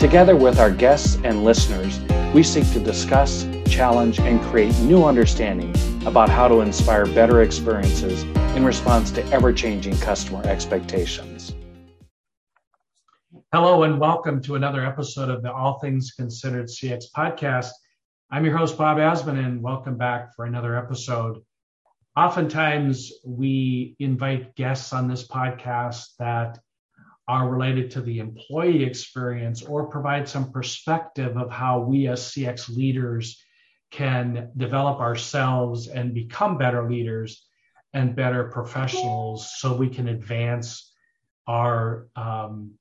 Together with our guests and listeners, we seek to discuss, challenge, and create new understanding about how to inspire better experiences in response to ever changing customer expectations. Hello, and welcome to another episode of the All Things Considered CX podcast. I'm your host, Bob Azman, and welcome back for another episode. Oftentimes, we invite guests on this podcast that are related to the employee experience or provide some perspective of how we as CX leaders can develop ourselves and become better leaders and better professionals so we can advance our um,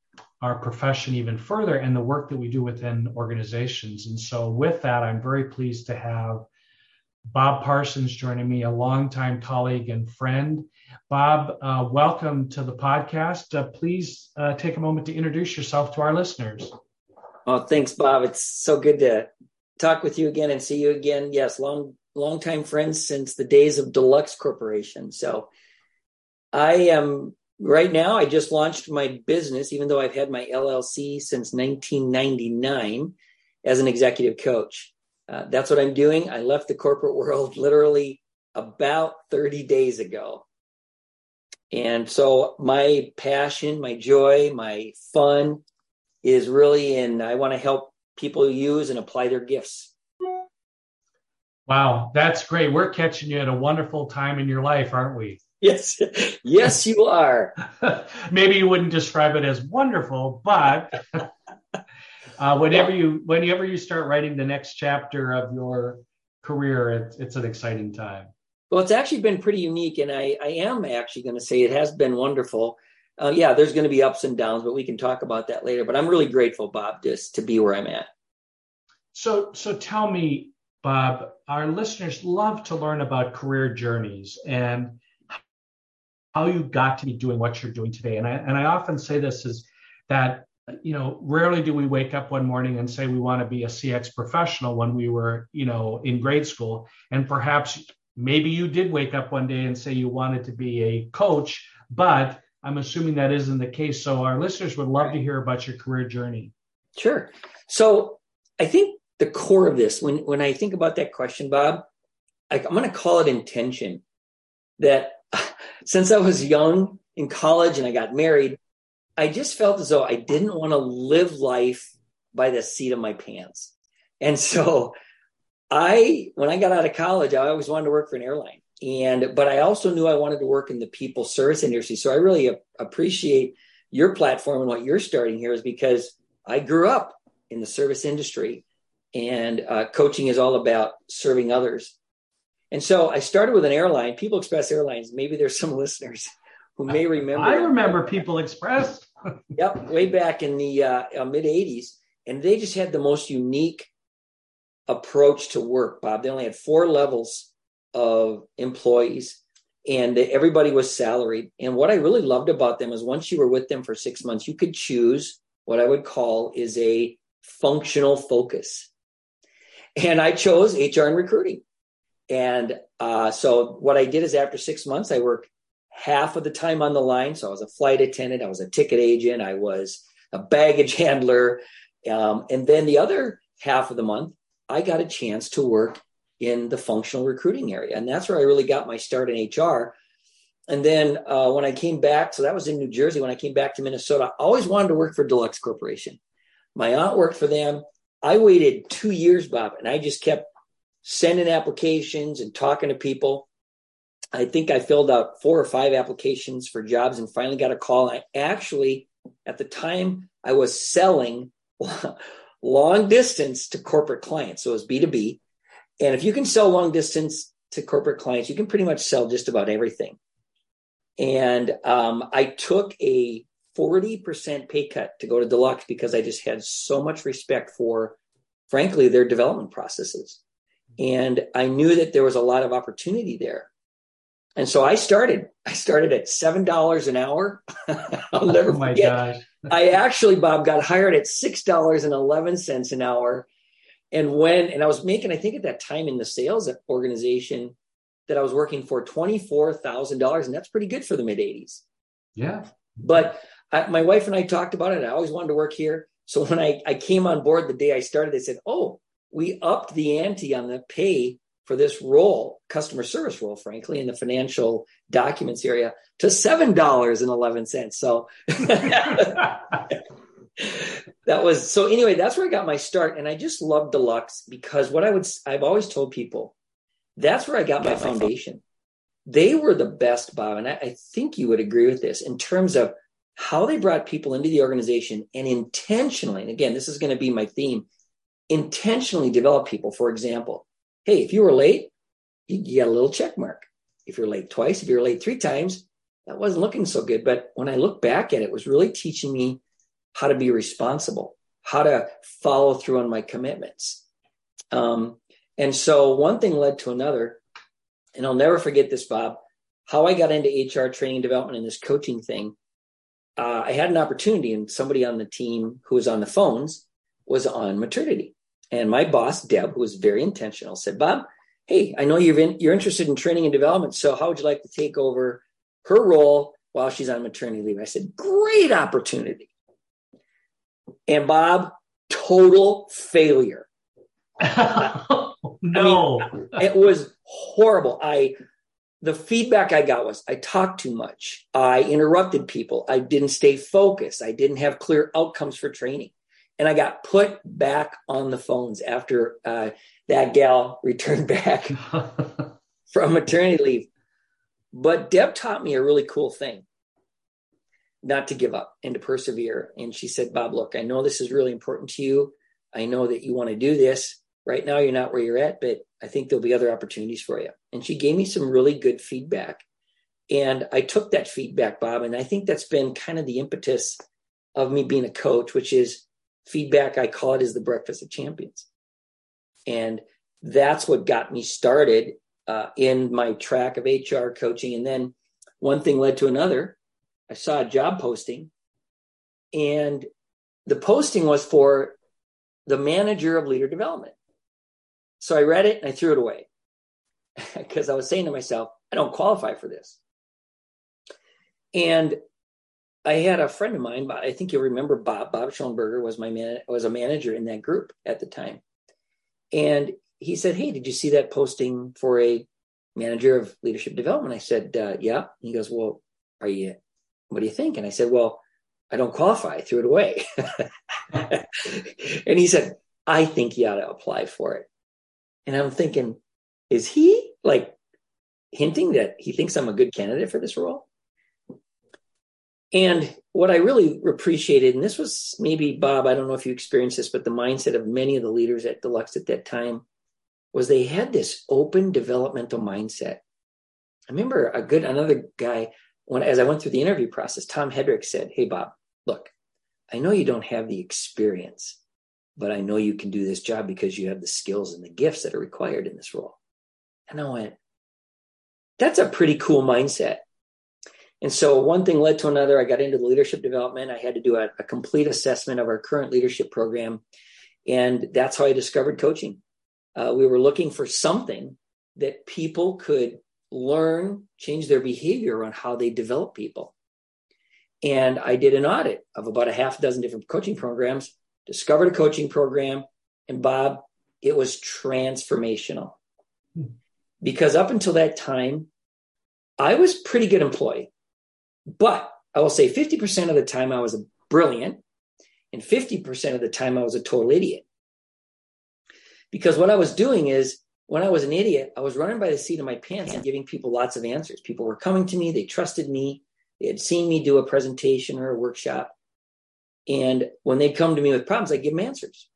our profession even further and the work that we do within organizations. And so with that, I'm very pleased to have Bob Parsons joining me, a longtime colleague and friend. Bob, uh, welcome to the podcast. Uh, please uh, take a moment to introduce yourself to our listeners. Oh, thanks, Bob. It's so good to talk with you again and see you again. Yes, long, long time friends since the days of Deluxe Corporation. So I am right now, I just launched my business, even though I've had my LLC since 1999 as an executive coach. Uh, that's what I'm doing. I left the corporate world literally about 30 days ago. And so my passion, my joy, my fun is really in I want to help people use and apply their gifts. Wow, that's great. We're catching you at a wonderful time in your life, aren't we? Yes, yes, you are. Maybe you wouldn't describe it as wonderful, but uh, whenever you whenever you start writing the next chapter of your career, it's, it's an exciting time. Well, it's actually been pretty unique, and I, I am actually going to say it has been wonderful. Uh, yeah, there's going to be ups and downs, but we can talk about that later. But I'm really grateful, Bob, just to be where I'm at. So, so tell me, Bob, our listeners love to learn about career journeys and how you got to be doing what you're doing today. And I and I often say this is that you know rarely do we wake up one morning and say we want to be a CX professional when we were you know in grade school, and perhaps maybe you did wake up one day and say you wanted to be a coach, but I'm assuming that isn't the case. So our listeners would love to hear about your career journey. Sure. So I think the core of this, when when I think about that question, Bob, I, I'm going to call it intention. That since I was young in college and I got married, I just felt as though I didn't want to live life by the seat of my pants. And so I, when I got out of college, I always wanted to work for an airline. And, but I also knew I wanted to work in the people service industry. So I really appreciate your platform and what you're starting here is because I grew up in the service industry and uh, coaching is all about serving others. And so I started with an airline, People Express Airlines. Maybe there's some listeners who may remember. I remember People Express. Yep, way back in the uh, uh, mid 80s. And they just had the most unique approach to work, Bob. They only had four levels of employees and everybody was salaried. And what I really loved about them is once you were with them for six months, you could choose what I would call is a functional focus. And I chose HR and recruiting. And uh, so what I did is after six months, I worked half of the time on the line. So I was a flight attendant, I was a ticket agent, I was a baggage handler. Um, and then the other half of the month, I got a chance to work in the functional recruiting area. And that's where I really got my start in HR. And then uh, when I came back, so that was in New Jersey. When I came back to Minnesota, I always wanted to work for Deluxe Corporation. My aunt worked for them. I waited two years, Bob, and I just kept sending applications and talking to people. I think I filled out four or five applications for jobs and finally got a call. I actually, at the time, I was selling long distance to corporate clients. So it was B2B. And if you can sell long distance to corporate clients, you can pretty much sell just about everything. And um, I took a 40% pay cut to go to Deluxe because I just had so much respect for, frankly, their development processes. And I knew that there was a lot of opportunity there. And so I started. I started at seven dollars an hour. I'll never oh forget. I actually, Bob, got hired at six dollars and eleven cents an hour. And when and I was making, I think at that time in the sales organization that I was working for twenty four thousand dollars, and that's pretty good for the mid eighties. Yeah. But I, my wife and I talked about it. I always wanted to work here. So when I, I came on board the day I started, they said, "Oh, we upped the ante on the pay for this role, customer service role, frankly, in the financial documents area to $7.11. So that was so anyway, that's where I got my start. And I just love Deluxe because what I would I've always told people that's where I got my foundation. They were the best, Bob. And I, I think you would agree with this in terms of how they brought people into the organization and intentionally, and again, this is going to be my theme, intentionally develop people. For example, hey, if you were late, you, got a little check mark. If you're late twice, if you're late three times, that wasn't looking so good. But when I look back at it, it was really teaching me how to be responsible, how to follow through on my commitments. Um, and so one thing led to another. And I'll never forget this, Bob, how I got into HR training development and this coaching thing. Uh, I had an opportunity, and somebody on the team who was on the phones was on maternity. And my boss, Deb, who was very intentional, said, Bob, hey, I know you're, in, you're interested in training and development. So how would you like to take over her role while she's on maternity leave? I said, great opportunity. And Bob, total failure. no. I mean, it was horrible. I the feedback I got was I talked too much. I interrupted people. I didn't stay focused. I didn't have clear outcomes for training and I got put back on the phones after uh, that gal returned back from maternity leave. But Deb taught me a really cool thing not to give up and to persevere. And she said, Bob, look, I know this is really important to you. I know that you want to do this. Right now, you're not where you're at, but I think there'll be other opportunities for you. And she gave me some really good feedback. And I took that feedback, Bob. And I think that's been kind of the impetus of me being a coach, which is feedback I call it is the breakfast of champions. And that's what got me started uh, in my track of HR coaching. And then one thing led to another. I saw a job posting, and the posting was for the manager of leader development. So I read it and I threw it away because I was saying to myself, I don't qualify for this. And I had a friend of mine, I think you'll remember Bob. Bob Schoenberger was my man, was a manager in that group at the time. And he said, Hey, did you see that posting for a manager of leadership development? I said, uh, Yeah. He goes, Well, are you, what do you think? And I said, Well, I don't qualify. I threw it away. and he said, I think you ought to apply for it. And I'm thinking, is he like hinting that he thinks I'm a good candidate for this role? And what I really appreciated, and this was maybe Bob, I don't know if you experienced this, but the mindset of many of the leaders at Deluxe at that time was they had this open developmental mindset. I remember a good another guy when as I went through the interview process, Tom Hedrick said, Hey Bob, look, I know you don't have the experience, but I know you can do this job because you have the skills and the gifts that are required in this role. And I went, That's a pretty cool mindset. And so one thing led to another. I got into the leadership development. I had to do a, a, complete assessment of our current leadership program. And that's how I discovered coaching. Uh, we were looking for something that people could learn, change their behavior on how they develop people. And I did an audit of about a half dozen different coaching programs, discovered a coaching program. And Bob, it was transformational. Hmm. Because up until that time, I was pretty good employee. But I will say 50% of the time I was a brilliant, and 50% of the time I was a total idiot. Because what I was doing is when I was an idiot, I was running by the seat of my pants and giving people lots of answers. People were coming to me, they trusted me, they had seen me do a presentation or a workshop. And when they'd come to me with problems, I'd give them answers.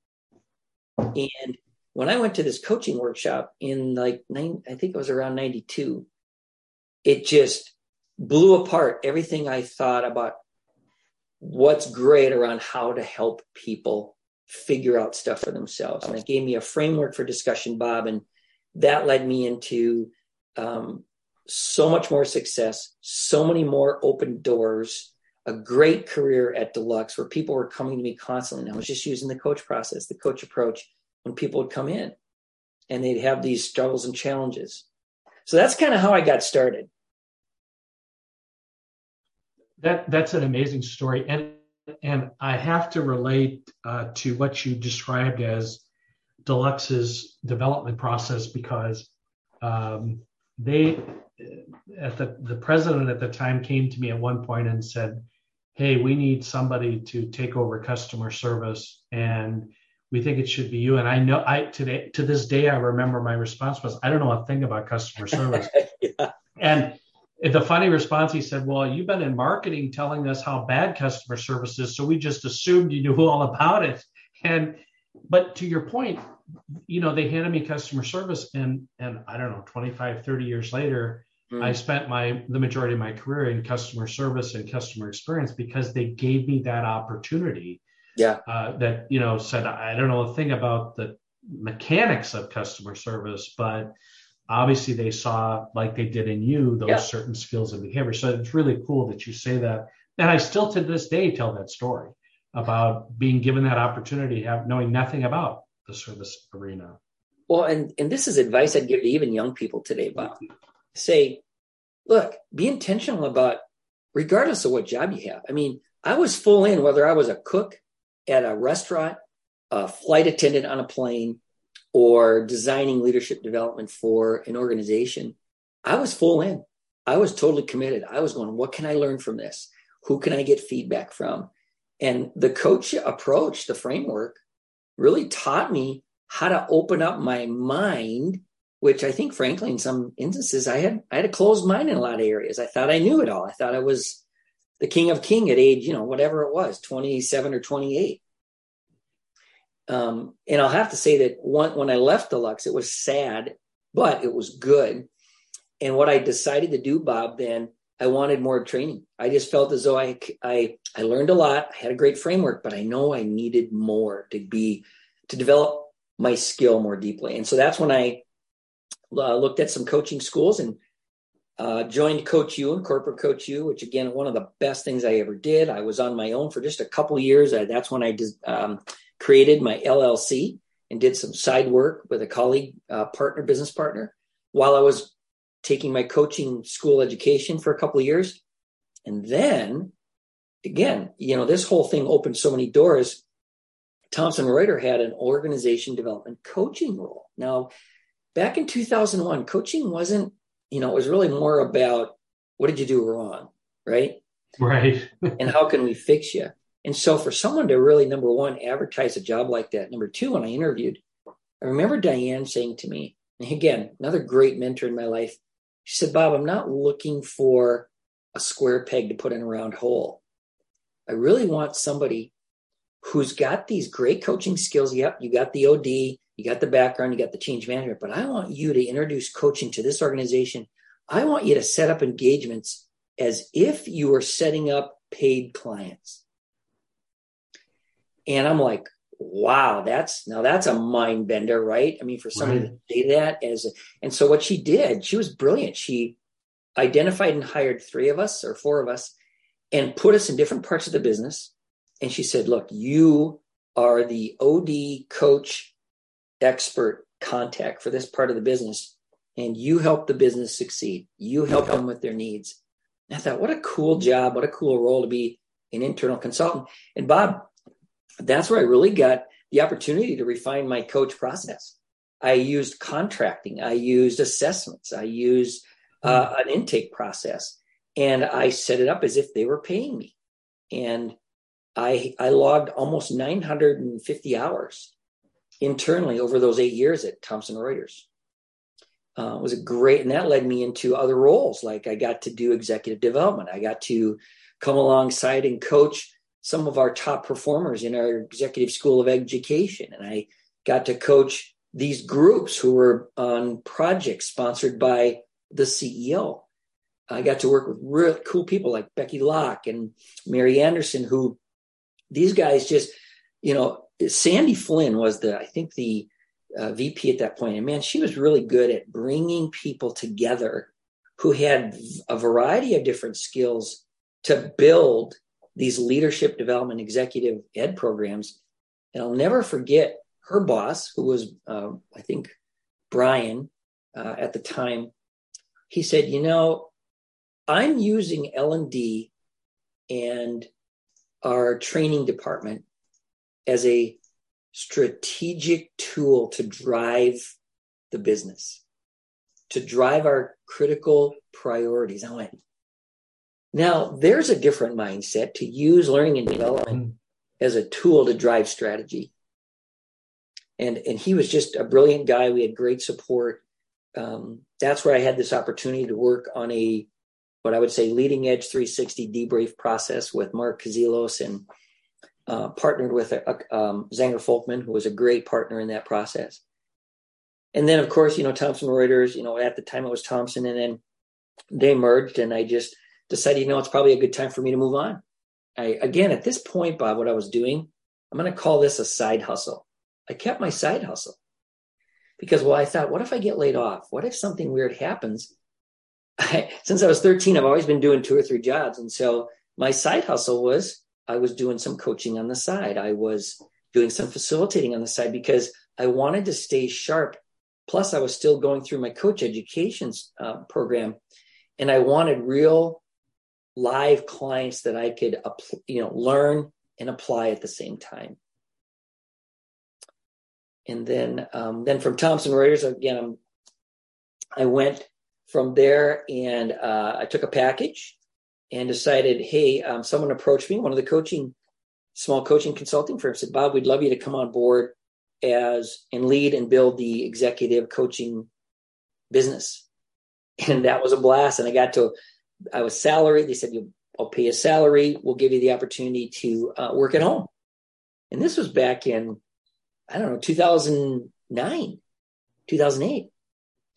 And when I went to this coaching workshop in like nine, I think it was around 92, it just blew apart everything I thought about what's great around how to help people figure out stuff for themselves. And it gave me a framework for discussion, Bob. And that led me into um, so much more success, so many more open doors, a great career at Deluxe where people were coming to me constantly. And I was just using the coach process, the coach approach when people would come in and they'd have these struggles and challenges. So that's kind of how I got started. That that's an amazing story, and and I have to relate uh, to what you described as Deluxe's development process because um, they at the the president at the time came to me at one point and said, "Hey, we need somebody to take over customer service and." we think it should be you. And I know I today to this day I remember my response was, I don't know a thing about customer service. yeah. And the funny response he said, Well, you've been in marketing telling us how bad customer service is, so we just assumed you knew all about it. And but to your point, you know, they handed me customer service and and I don't know, 25, 30 years later, mm. I spent my the majority of my career in customer service and customer experience because they gave me that opportunity yeah uh, that you know said i don't know a thing about the mechanics of customer service but obviously they saw like they did in you those yeah. certain skills and behavior. So it's really cool that you say that. And i still to this day tell that story about being given that opportunity have knowing nothing about the service arena. Well and and this is advice i'd give to even young people today bob. Say look be intentional about regardless of what job you have. I mean i was full in whether i was a cook at a restaurant, a flight attendant on a plane, or designing leadership development for an organization, I was full in. I was totally committed. I was going, what can I learn from this? Who can I get feedback from? And the coach approach, the framework, really taught me how to open up my mind, which I think, frankly, in some instances, I had I had a closed mind in a lot of areas. I thought I knew it all. I thought I was the king of king at age, you know, whatever it was, 27 or 28. Um, and I'll have to say that one, when I left Deluxe, it was sad, but it was good. And what I decided to do, Bob, then I wanted more training. I just felt as though I, I, I learned a lot. I had a great framework, but I know I needed more to be, to develop my skill more deeply. And so that's when I uh, looked at some coaching schools and uh, joined Coach U and Corporate Coach U, which again, one of the best things I ever did. I was on my own for just a couple years. I, that's when I did, um, created my LLC and did some side work with a colleague, uh, partner, business partner, while I was taking my coaching school education for a couple of years. And then again, you know, this whole thing opened so many doors. Thomson Reuter had an organization development coaching role. Now, back in 2001, coaching wasn't you know, it was really more about what did you do wrong, right? Right. and how can we fix you? And so for someone to really, number one, advertise a job like that, number two, when I interviewed, I remember Diane saying to me, again, another great mentor in my life, she said, Bob, I'm not looking for a square peg to put in a round hole. I really want somebody who's got these great coaching skills. Yep, you got the OD, you got the background, you got the change management, but I want you to introduce coaching to this organization. I want you to set up engagements as if you were setting up paid clients. And I'm like, wow, that's now that's a mind bender, right? I mean, for somebody right. to say that as a, and so what she did, she was brilliant. She identified and hired three of us or four of us and put us in different parts of the business. And she said, look, you are the OD coach expert contact for this part of the business and you help the business succeed. You help them with their needs. And I thought, what a cool job, what a cool role to be an internal consultant. And Bob, that's where I really got the opportunity to refine my coach process. I used contracting, I used assessments, I used uh, hmm. an intake process, and I set it up as if they were paying me. And I I logged almost 950 hours internally over those eight years at Thomson Reuters. Uh, was a great, and that led me into other roles. Like I got to do executive development. I got to come alongside and coach some of our top performers in our executive school of education, and I got to coach these groups who were on projects sponsored by the CEO. I got to work with real cool people like Becky Locke and Mary Anderson, who these guys just, you know, Sandy Flynn was the, I think the uh, VP at that point, and man, she was really good at bringing people together who had a variety of different skills to build these leadership development executive ed programs. And I'll never forget her boss, who was, uh, I think, Brian uh, at the time. He said, "You know, I'm using L and D and our training department as a strategic tool to drive the business, to drive our critical priorities. I went, now there's a different mindset to use learning and development as a tool to drive strategy. And, and he was just a brilliant guy. We had great support. Um, that's where I had this opportunity to work on a what I would say leading edge 360 debrief process with Mark Kazilos and uh, partnered with a, um, Zenger Folkman, who was a great partner in that process. And then, of course, you know, Thomson Reuters, you know, at the time it was Thomson, and then they merged, and I just decided, you know, it's probably a good time for me to move on. I, again, at this point, Bob, what I was doing, I'm going to call this a side hustle. I kept my side hustle because, well, I thought, what if I get laid off? What if something weird happens? I, since I was 13, I've always been doing two or three jobs. And so my side hustle was I was doing some coaching on the side. I was doing some facilitating on the side because I wanted to stay sharp. Plus, I was still going through my coach education uh, program, and I wanted real live clients that I could, you know, learn and apply at the same time. And then, um, then from Thomson Reuters, again, I went from there and uh, I took a package and decided, hey, um, someone approached me, one of the coaching, small coaching consulting firms said, Bob, we'd love you to come on board as and lead and build the executive coaching business. And that was a blast. And I got to, I was salaried. They said, you, I'll pay a salary. We'll give you the opportunity to uh, work at home. And this was back in, I don't know, 2009, 2008.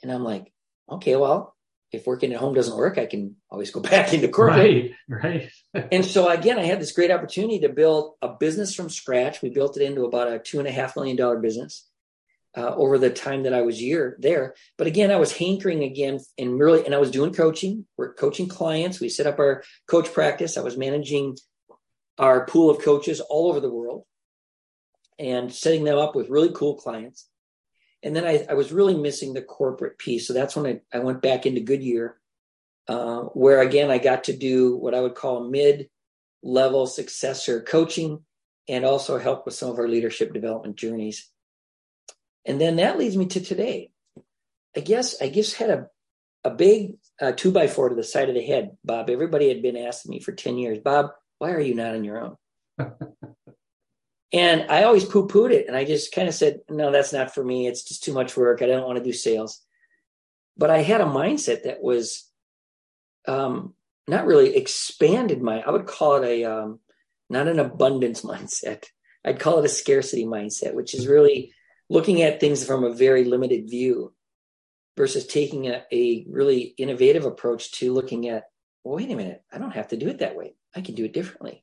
And I'm like, okay, well, if working at home doesn't work, I can always go back into corporate. Right, right. and so again, I had this great opportunity to build a business from scratch. We built it into about a two and a half million dollar business uh, over the time that I was year there. But again, I was hankering again and really, and I was doing coaching. We're coaching clients. We set up our coach practice. I was managing our pool of coaches all over the world and setting them up with really cool clients. And then I, I was really missing the corporate piece. So that's when I, I went back into Goodyear, uh, where again, I got to do what I would call mid level successor coaching and also help with some of our leadership development journeys. And then that leads me to today. I guess I just had a, a big uh, two by four to the side of the head, Bob. Everybody had been asking me for 10 years, Bob, why are you not on your own? And I always poo pooed it. And I just kind of said, no, that's not for me. It's just too much work. I don't want to do sales. But I had a mindset that was um, not really expanded my, I would call it a, um, not an abundance mindset. I'd call it a scarcity mindset, which is really looking at things from a very limited view versus taking a, a really innovative approach to looking at, well, wait a minute, I don't have to do it that way. I can do it differently.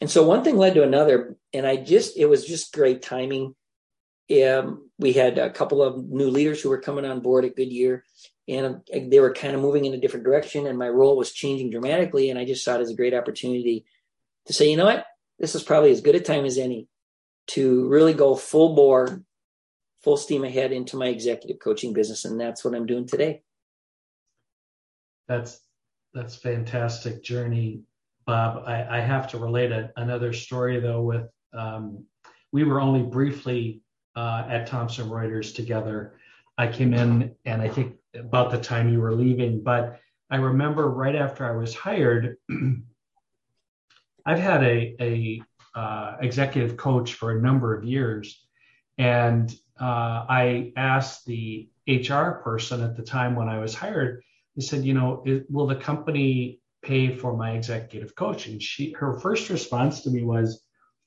And so one thing led to another, and I just it was just great timing. Um, we had a couple of new leaders who were coming on board at Goodyear, and they were kind of moving in a different direction, and my role was changing dramatically. And I just saw it as a great opportunity to say, you know what, this is probably as good a time as any to really go full bore, full steam ahead into my executive coaching business, and that's what I'm doing today. That's that's fantastic journey Bob. I, I have to relate a, another story though. With um, we were only briefly uh, at Thomson Reuters together. I came in, and I think about the time you were leaving, but I remember right after I was hired, I've had a, a uh, executive coach for a number of years, and uh, I asked the HR person at the time when I was hired. He said, "You know, it, will the company pay for my executive coach. And she, her first response to me was,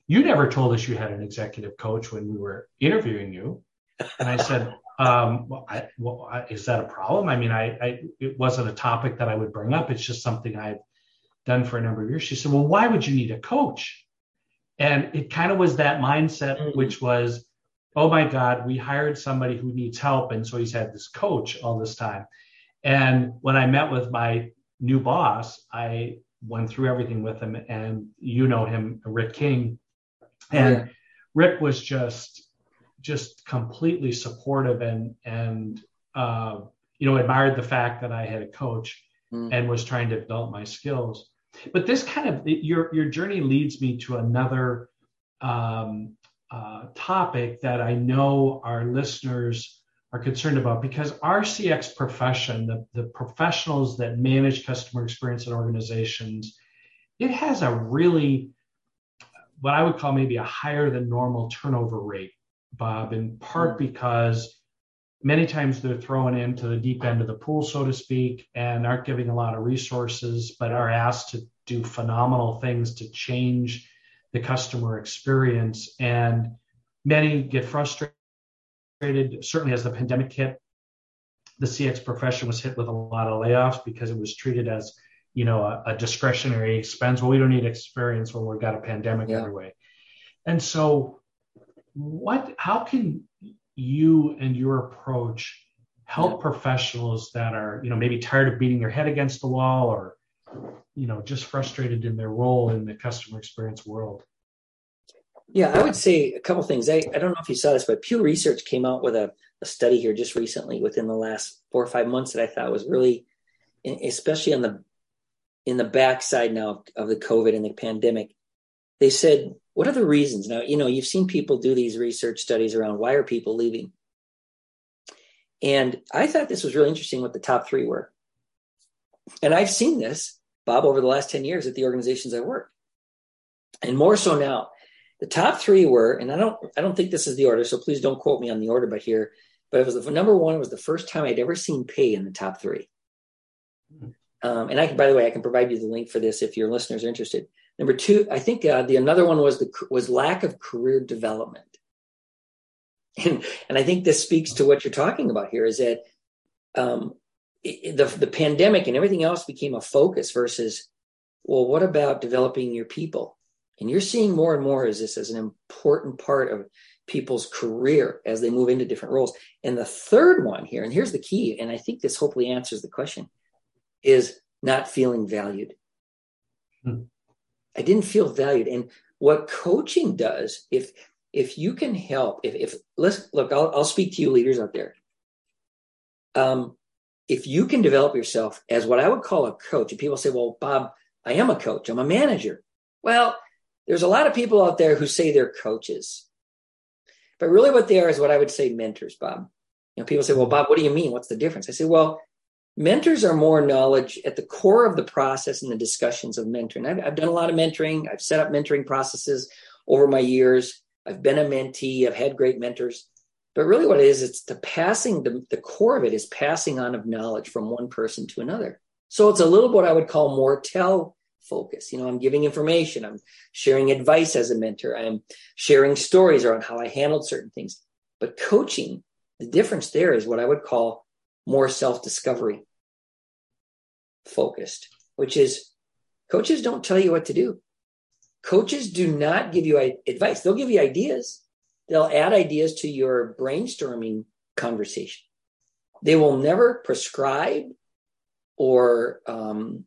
you never told us you had an executive coach when we were interviewing you. And I said, Um, well, I, well I, is that a problem? I mean, I, I, it wasn't a topic that I would bring up. It's just something I've done for a number of years. She said, well, why would you need a coach? And it kind of was that mindset, mm-hmm. which was, oh my God, we hired somebody who needs help. And so he's had this coach all this time. And when I met with my new boss, I went through everything with him. And you know him, Rick King. And yeah. Rick was just just completely supportive and and uh, you know admired the fact that I had a coach mm. and was trying to develop my skills. But this kind of your your journey leads me to another um, uh, topic that I know our listeners are concerned about because our CX profession, the, the professionals that manage customer experience in organizations, it has a really what I would call maybe a higher than normal turnover rate, Bob, in part mm-hmm. because many times they're thrown into the deep end of the pool, so to speak, and aren't giving a lot of resources, but are asked to do phenomenal things to change the customer experience. And many get frustrated. Certainly, as the pandemic hit, the CX profession was hit with a lot of layoffs because it was treated as you know a, a discretionary expense. Well, we don't need experience when we've got a pandemic yeah. And so, what? How can you and your approach help yeah. professionals that are you know maybe tired of beating their head against the wall or you know just frustrated in their role in the customer experience world? Yeah, I would say a couple things. I, I don't know if you saw this, but Pew Research came out with a, a study here just recently within the last four or five months that I thought was really, especially on the in the backside now of the COVID and the pandemic, they said, what are the reasons? Now, you know, you've seen people do these research studies around why are people leaving? And I thought this was really interesting what the top three were. And I've seen this, Bob, over the last 10 years at the organizations I worked. And more so now. The top three were, and I don't I don't think this is the order, so please don't quote me on the order, but here, but it was the number one, was the first time I'd ever seen pay in the top three. Um, and I can, by the way, I can provide you the link for this if your listeners are interested. Number two, I think uh, the another one was the was lack of career development, and and I think this speaks to what you're talking about here is that um, it, the the pandemic and everything else became a focus versus well, what about developing your people? And you're seeing more and more as this as an important part of people's career as they move into different roles. And the third one here, and here's the key, and I think this hopefully answers the question is not feeling valued. Hmm. I didn't feel valued. And what coaching does, if if you can help, if if let's look, I'll, I'll speak to you leaders out there. Um, if you can develop yourself as what I would call a coach, and people say, "Well, Bob, I am a coach. I'm a manager." Well, there's a lot of people out there who say they're coaches, but really, what they are is what I would say mentors, Bob. You know, people say, "Well, Bob, what do you mean? What's the difference?" I say, "Well, mentors are more knowledge at the core of the process and the discussions of mentoring. I've, I've, done a lot of mentoring. I've set up mentoring processes over my years. I've been a mentee. I've had great mentors. But really, what it is, it's the passing, the, the core of it is passing on of knowledge from one person to another. So it's a little what I would call more tell focus. You know, I'm giving information, I'm sharing advice as a mentor, I'm sharing stories around how I handled certain things. But coaching, the difference there is what I would call more self discovery focused, which is coaches don't tell you what to do. Coaches do not give you advice. They'll give you ideas. They'll add ideas to your brainstorming conversation. They will never prescribe or um,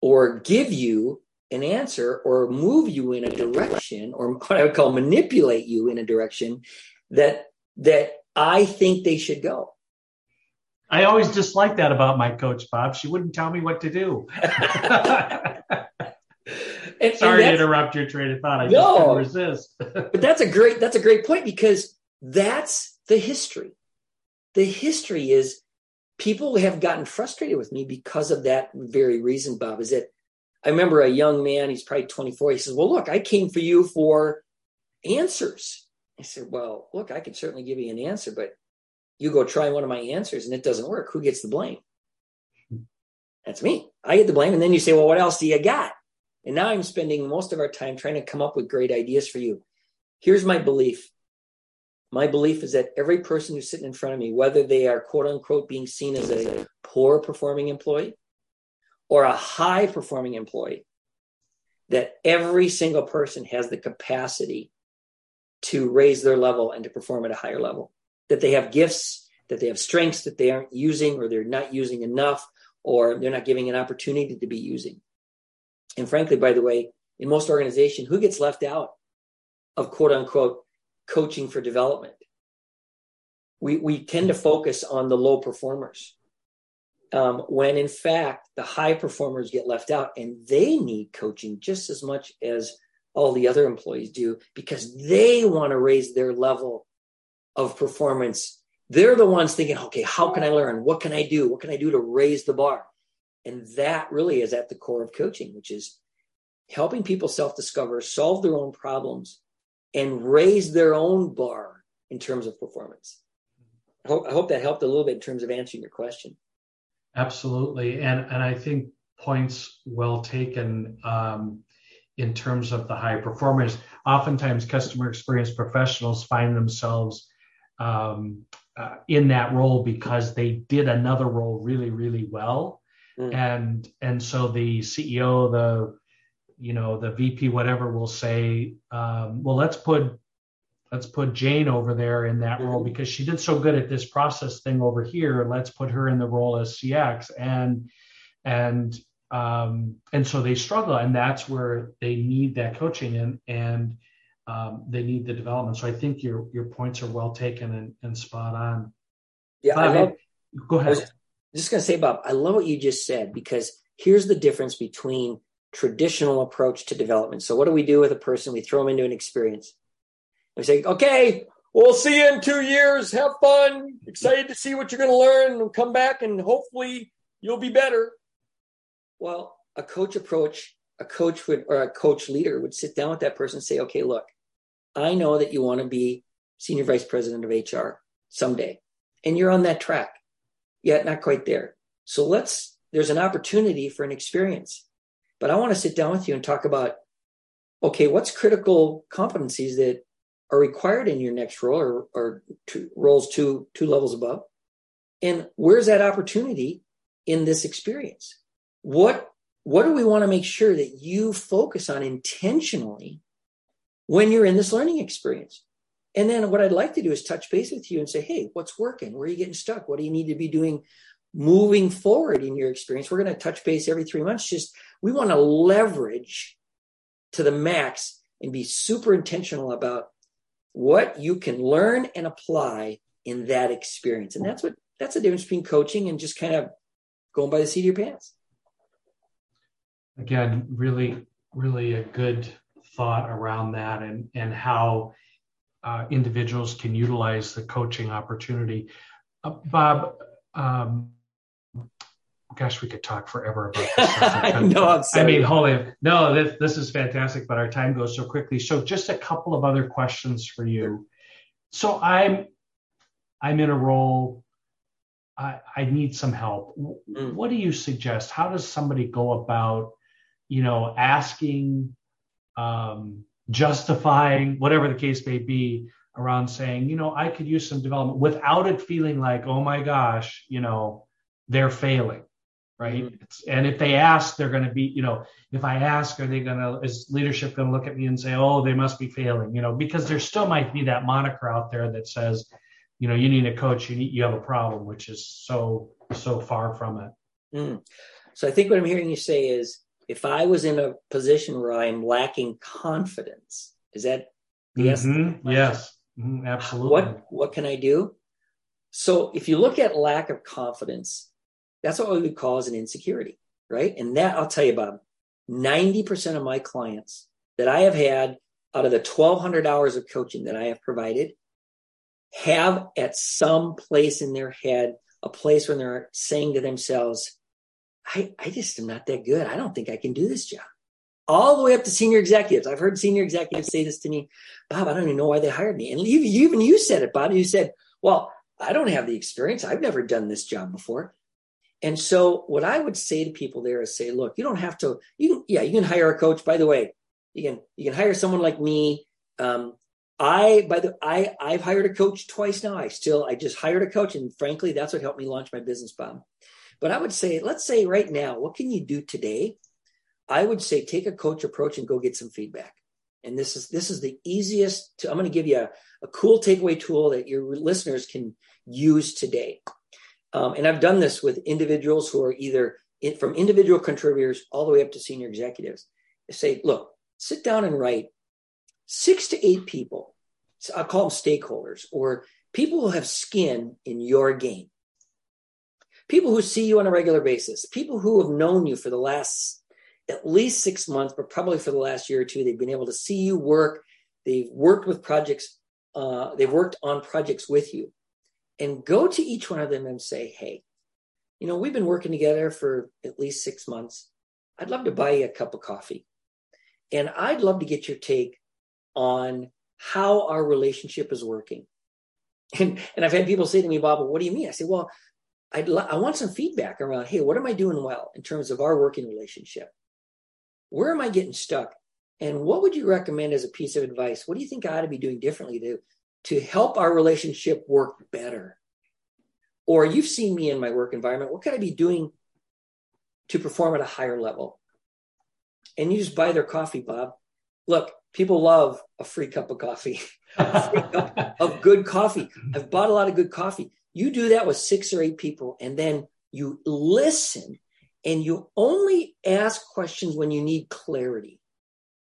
or give you an answer or move you in a direction or what I would call manipulate you in a direction that that I think they should go. I always disliked that about my coach, Bob. She wouldn't tell me what to do. and, Sorry and to interrupt your train of thought. I no, just couldn't resist. but that's a great that's a great point because that's the history. The history is people have gotten frustrated with me because of that very reason, Bob. Is that I remember a young man, he's probably 24. He says, Well, look, I came for you for answers. I said, Well, look, I can certainly give you an answer, but you go try one of my answers and it doesn't work. Who gets the blame? That's me. I get the blame. And then you say, well, what else do you got? And now I'm spending most of our time trying to come up with great ideas for you. Here's my belief my belief is that every person who's sitting in front of me, whether they are quote unquote being seen as a poor performing employee or a high performing employee, that every single person has the capacity to raise their level and to perform at a higher level, that they have gifts, that they have strengths that they aren't using or they're not using enough or they're not giving an opportunity to be using. And frankly, by the way, in most organizations, who gets left out of quote unquote coaching for development? We, we tend to focus on the low performers um, when in fact the high performers get left out and they need coaching just as much as all the other employees do because they want to raise their level of performance. They're the ones thinking, okay, how can I learn? What can I do? What can I do to raise the bar? And that really is at the core of coaching, which is helping people self discover, solve their own problems, and raise their own bar in terms of performance. I hope, I hope that helped a little bit in terms of answering your question. Absolutely, and and I think points well taken um, in terms of the high performers. Oftentimes, customer experience professionals find themselves um, uh, in that role because they did another role really, really well, mm. and and so the CEO, the you know the VP, whatever, will say, um, well, let's put let's put Jane over there in that role mm-hmm. because she did so good at this process thing over here. Let's put her in the role as CX and and um, and so they struggle, and that's where they need that coaching and and um, they need the development. So I think your your points are well taken and, and spot on. Yeah, I love, go ahead. I was just gonna say, Bob, I love what you just said because here's the difference between traditional approach to development. So what do we do with a person? We throw them into an experience we say, okay, we'll see you in two years. Have fun. Excited to see what you're going to learn and come back and hopefully you'll be better. Well, a coach approach, a coach would, or a coach leader would sit down with that person and say, okay, look, I know that you want to be senior vice president of HR someday, and you're on that track, yet not quite there. So let's, there's an opportunity for an experience. But I want to sit down with you and talk about, okay, what's critical competencies that are required in your next role or, or two, roles two two levels above and where's that opportunity in this experience what what do we want to make sure that you focus on intentionally when you're in this learning experience and then what i'd like to do is touch base with you and say hey what's working where are you getting stuck what do you need to be doing moving forward in your experience we're going to touch base every three months just we want to leverage to the max and be super intentional about what you can learn and apply in that experience. And that's what that's the difference between coaching and just kind of going by the seat of your pants. Again, really, really a good thought around that and and how uh, individuals can utilize the coaching opportunity. Uh, Bob, um, gosh, we could talk forever about this. I know. I'm sorry. I mean, holy no, this, this is fantastic, but our time goes so quickly. So, just a couple of other questions for you. So, I'm I'm in a role. I, I need some help. Mm. What do you suggest? How does somebody go about, you know, asking, um, justifying, whatever the case may be, around saying, you know, I could use some development without it feeling like, oh my gosh, you know, they're failing right? Mm-hmm. And if they ask, they're going to be, you know, if I ask, are they going to, is leadership going to look at me and say, oh, they must be failing, you know, because there still might be that moniker out there that says, you know, you need a coach, you need, you have a problem, which is so, so far from it. Mm. So I think what I'm hearing you say is, if I was in a position where I'm lacking confidence, is that yes? Mm-hmm. Yes, mm-hmm. absolutely. What what can I do? So if you look at lack of confidence, that's what we would call as an insecurity, right? And that I'll tell you, Bob, 90% of my clients that I have had out of the 1200 hours of coaching that I have provided have at some place in their head a place when they're saying to themselves, I, I just am not that good. I don't think I can do this job. All the way up to senior executives. I've heard senior executives say this to me, Bob, I don't even know why they hired me. And even you said it, Bob. You said, well, I don't have the experience. I've never done this job before. And so what I would say to people there is say, look, you don't have to, you can, yeah, you can hire a coach. By the way, you can, you can hire someone like me. Um, I by the I I've hired a coach twice now. I still I just hired a coach, and frankly, that's what helped me launch my business, Bob. But I would say, let's say right now, what can you do today? I would say take a coach approach and go get some feedback. And this is this is the easiest. To, I'm going to give you a, a cool takeaway tool that your listeners can use today. Um, and I've done this with individuals who are either in, from individual contributors all the way up to senior executives. Say, look, sit down and write six to eight people. So I'll call them stakeholders or people who have skin in your game. People who see you on a regular basis, people who have known you for the last at least six months, but probably for the last year or two, they've been able to see you work. They've worked with projects, uh, they've worked on projects with you. And go to each one of them and say, hey, you know, we've been working together for at least six months. I'd love to buy you a cup of coffee. And I'd love to get your take on how our relationship is working. And, and I've had people say to me, Bob, what do you mean? I say, well, I'd I want some feedback around, hey, what am I doing well in terms of our working relationship? Where am I getting stuck? And what would you recommend as a piece of advice? What do you think I ought to be doing differently to, to help our relationship work better? Or you've seen me in my work environment. What could I be doing to perform at a higher level? And you just buy their coffee, Bob. Look, people love a free cup of coffee, cup of good coffee. I've bought a lot of good coffee. You do that with six or eight people, and then you listen and you only ask questions when you need clarity.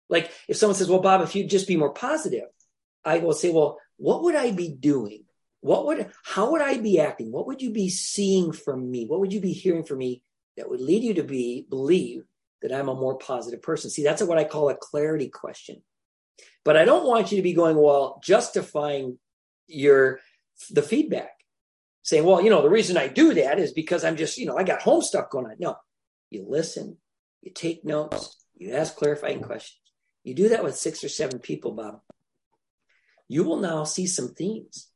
Like if someone says, Well, Bob, if you'd just be more positive, I will say, Well, what would I be doing? What would how would I be acting? What would you be seeing from me? What would you be hearing from me that would lead you to be believe that I'm a more positive person? See, that's what I call a clarity question. But I don't want you to be going, well, justifying your the feedback. Saying, well, you know, the reason I do that is because I'm just, you know, I got home stuff going on. No, you listen, you take notes, you ask clarifying questions. You do that with six or seven people, Bob. You will now see some themes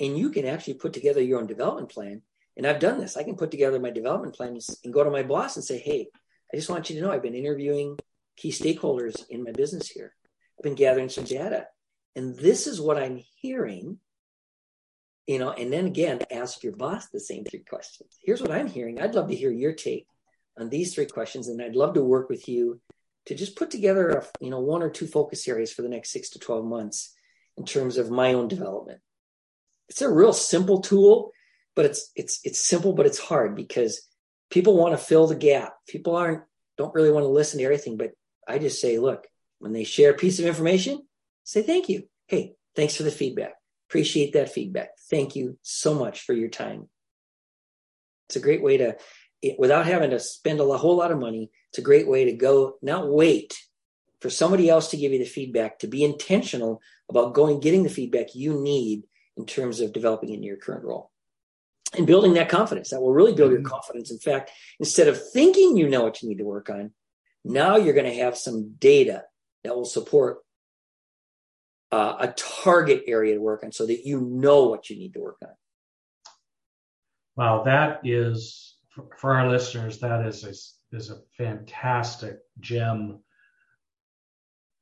and you can actually put together your own development plan. And I've done this. I can put together my development plan and go to my boss and say, hey, I just want you to know I've been interviewing key stakeholders in my business here. I've been gathering some data. And this is what I'm hearing. You know, and then again, ask your boss the same three questions. Here's what I'm hearing. I'd love to hear your take on these three questions, and I'd love to work with you to just put together, a, you know, one or two focus areas for the next six to twelve months in terms of my own development. It's a real simple tool, but it's it's it's simple, but it's hard because people want to fill the gap. People aren't don't really want to listen to everything, but I just say, look, when they share a piece of information, say thank you. Hey, thanks for the feedback. Appreciate that feedback. Thank you so much for your time. It's a great way to, without having to spend a whole lot of money, it's a great way to go, not wait for somebody else to give you the feedback, to be intentional about going, getting the feedback you need in terms of developing in your current role and building that confidence that will really build your mm-hmm. confidence. In fact, instead of thinking you know what you need to work on, now you're going to have some data that will support uh, a target area to work on so that you know what you need to work on. Wow, that is for our listeners, that is a, is a fantastic gem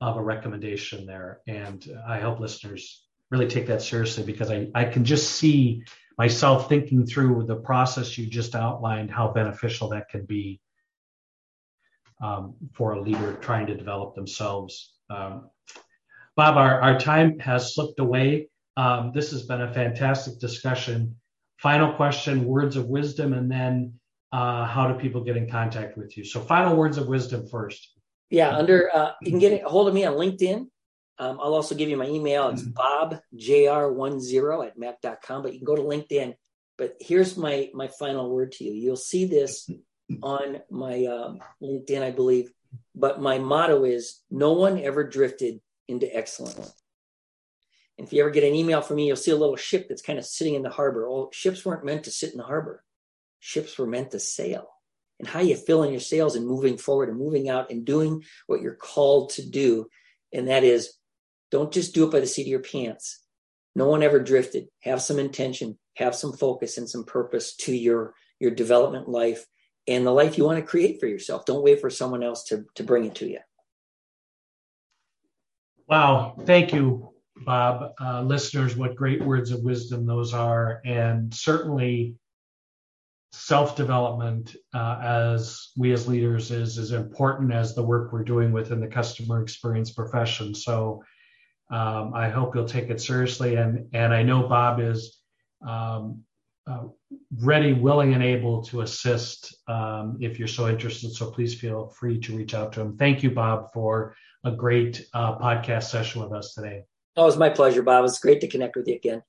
of a recommendation there. And I hope listeners really take that seriously because I, I can just see myself thinking through the process you just outlined, how beneficial that can be um, for a leader trying to develop themselves. Um, Bob, our, our time has slipped away. Um, this has been a fantastic discussion. Final question, words of wisdom, and then uh, how do people get in contact with you? So, final words of wisdom first. Yeah, under uh, you can get a hold of me on LinkedIn. Um, I'll also give you my email. It's mm-hmm. bobjr10 at mac.com, but you can go to LinkedIn. But here's my my final word to you. You'll see this on my uh, LinkedIn, I believe. But my motto is no one ever drifted into excellence. And if you ever get an email from me, you'll see a little ship that's kind of sitting in the harbor. Oh, ships weren't meant to sit in the harbor. Ships were meant to sail. And how you fill in your sails and moving forward and moving out and doing what you're called to do. And that is don't just do it by the seat of your pants. No one ever drifted. Have some intention, have some focus and some purpose to your, your development life and the life you want to create for yourself. Don't wait for someone else to, to bring it to you. Wow. Thank you Bob, uh, listeners, what great words of wisdom those are. And certainly, self development uh, as we as leaders is as important as the work we're doing within the customer experience profession. So, um, I hope you'll take it seriously. And, and I know Bob is um, uh, ready, willing, and able to assist um, if you're so interested. So please feel free to reach out to him. Thank you, Bob, for a great uh, podcast session with us today. Oh, it was my pleasure, Bob. It's great to connect with you again.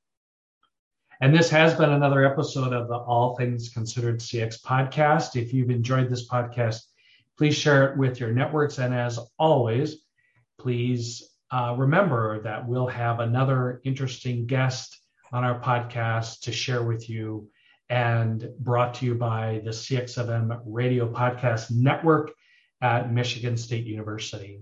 And this has been another episode of the All Things Considered CX podcast. If you've enjoyed this podcast, please share it with your networks. And as always, please uh, remember that we'll have another interesting guest on our podcast to share with you and brought to you by the CXFM Radio Podcast Network at Michigan State University.